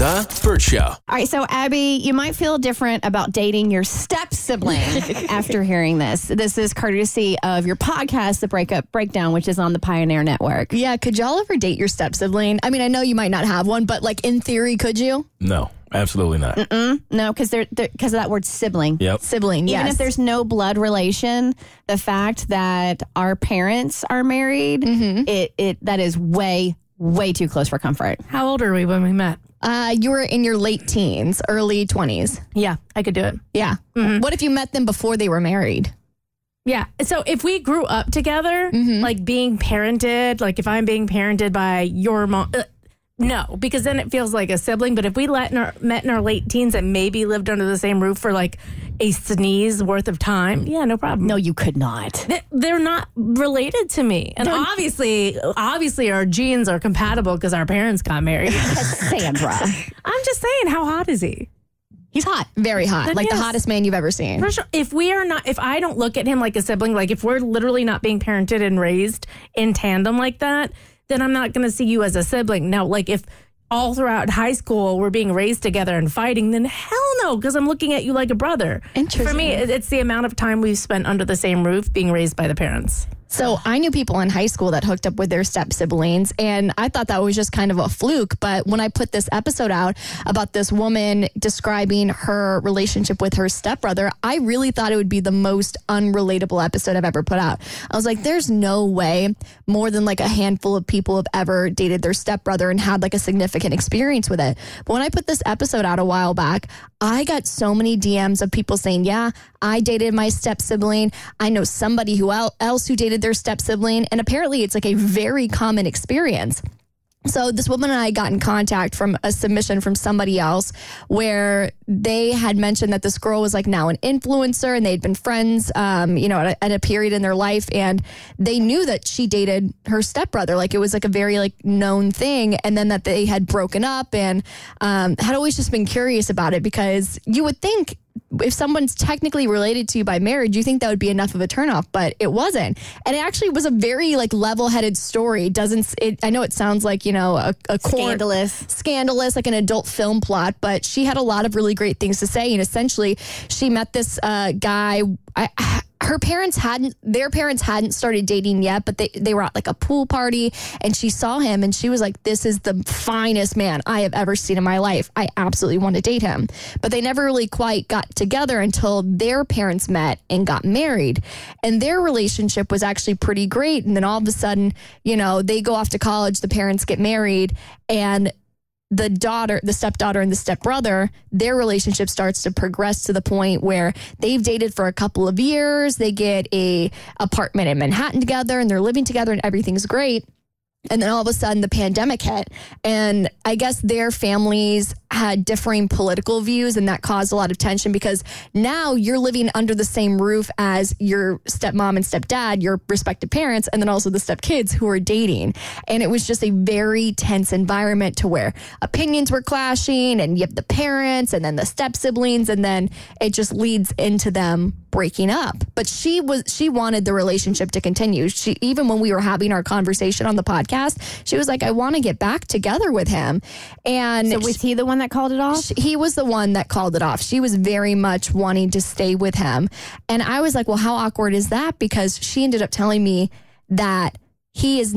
The Burt Show. All right, so Abby, you might feel different about dating your step sibling after hearing this. This is courtesy of your podcast, The Breakup Breakdown, which is on the Pioneer Network. Yeah, could y'all ever date your step sibling? I mean, I know you might not have one, but like in theory, could you? No, absolutely not. No, because they're because of that word sibling. Yep. Sibling, Even yes. if there's no blood relation, the fact that our parents are married, mm-hmm. it it that is way way too close for comfort. How old are we when we met? uh, you were in your late teens, early 20s. Yeah, I could do it. Yeah. What if you met them before they were married? Yeah. So if we grew up together, like being parented, like if I'm being parented by your mom, uh, no, because then it feels like a sibling. But if we let in our, met in our late teens and maybe lived under the same roof for like a sneeze worth of time, yeah, no problem. No, you could not. They're not related to me, and obviously, obviously, our genes are compatible because our parents got married. Cassandra. I'm just saying, how hot is he? He's hot, very hot, Then like the hottest man you've ever seen. For sure. If we are not, if I don't look at him like a sibling, like if we're literally not being parented and raised in tandem like that, then I'm not going to see you as a sibling. Now, like if all throughout high school we're being raised together and fighting, then hell no, because I'm looking at you like a brother. For me, it's the amount of time we've spent under the same roof being raised by the parents. So I knew people in high school that hooked up with their step siblings, and I thought that was just kind of a fluke. But when I put this episode out about this woman describing her relationship with her stepbrother, I really thought it would be the most unrelatable episode I've ever put out. I was like, there's no way more than like a handful of people have ever dated their stepbrother and had like a significant experience with it. But when I put this episode out a while back, I got so many DMs of people saying, Yeah, I dated my step sibling. I know somebody who el- else who dated their step sibling. And apparently, it's like a very common experience. So this woman and I got in contact from a submission from somebody else where they had mentioned that this girl was like now an influencer and they'd been friends, um, you know, at a, at a period in their life, and they knew that she dated her stepbrother. Like it was like a very like known thing, and then that they had broken up and um, had always just been curious about it because you would think if someone's technically related to you by marriage, you think that would be enough of a turnoff, but it wasn't. And it actually was a very like level-headed story. It doesn't it? I know it sounds like you know a, a Scandalous. scandalous, like an adult film plot, but she had a lot of really great things to say. And essentially, she met this uh, guy. I, her parents hadn't, their parents hadn't started dating yet, but they, they were at like a pool party and she saw him and she was like, This is the finest man I have ever seen in my life. I absolutely want to date him. But they never really quite got together until their parents met and got married. And their relationship was actually pretty great. And then all of a sudden, you know, they go off to college, the parents get married, and the daughter, the stepdaughter and the stepbrother, their relationship starts to progress to the point where they've dated for a couple of years. They get a apartment in Manhattan together and they're living together and everything's great. And then all of a sudden the pandemic hit. And I guess their families had differing political views and that caused a lot of tension because now you're living under the same roof as your stepmom and stepdad, your respective parents, and then also the stepkids who are dating. And it was just a very tense environment to where opinions were clashing and you have the parents and then the step siblings and then it just leads into them breaking up. But she was she wanted the relationship to continue. She even when we were having our conversation on the podcast, she was like I want to get back together with him. And So was he the one that called it off? she- he was the one that called it off. She was very much wanting to stay with him. And I was like, well, how awkward is that? Because she ended up telling me that he is.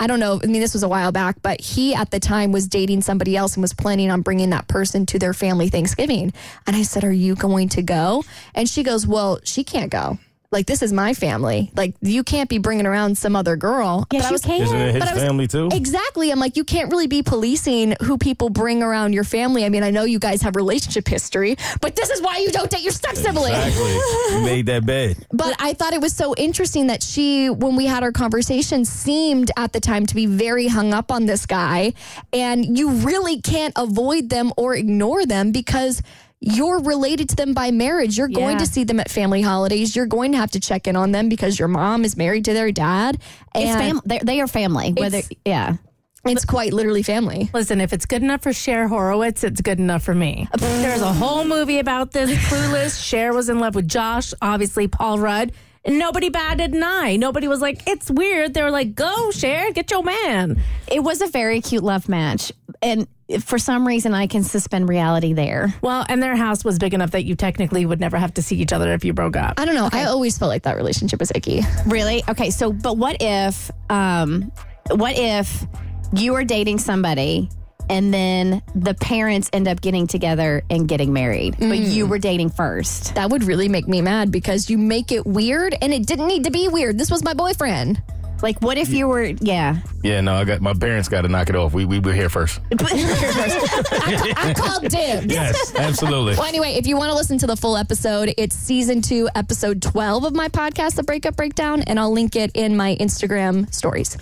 I don't know. I mean, this was a while back, but he at the time was dating somebody else and was planning on bringing that person to their family Thanksgiving. And I said, Are you going to go? And she goes, Well, she can't go. Like, this is my family. Like, you can't be bringing around some other girl. Yes, But I you was- can. Isn't it his But I was- family too? Exactly. I'm like, you can't really be policing who people bring around your family. I mean, I know you guys have relationship history, but this is why you don't date your step sibling. Exactly. You made that bed. But I thought it was so interesting that she, when we had our conversation, seemed at the time to be very hung up on this guy. And you really can't avoid them or ignore them because you're related to them by marriage. You're going Yeah. to see them at family holidays. You're going to have to check in on them because your mom is married to their dad. It's And fam- they, they are family. Whether It's- yeah, It's quite literally family. Listen, if it's good enough for Cher Horowitz, it's good enough for me. There's a whole movie about this. Clueless. Cher was in love with Josh, obviously Paul Rudd. And nobody batted an eye. Nobody was like, it's weird. They were like, go, Cher, get your man. It was a very cute love match. And for some reason, I can suspend reality there. Well, and their house was big enough that you technically would never have to see each other if you broke up. I don't know. I always felt like that relationship was icky. Really? Okay. So, but what if, um, what if you are dating somebody and then the parents end up getting together and getting married, but you were dating first? That would really make me mad because you make it weird and it didn't need to be weird. This was my boyfriend. Like, what if you were, yeah. Yeah, no, I got my parents got to knock it off. We we were here first. I called dibs. Yes, absolutely. Well, anyway, if you want to listen to the full episode, it's season two, episode 12 of my podcast, The Breakup Breakdown, and I'll link it in my Instagram stories.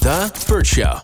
The Burt Show.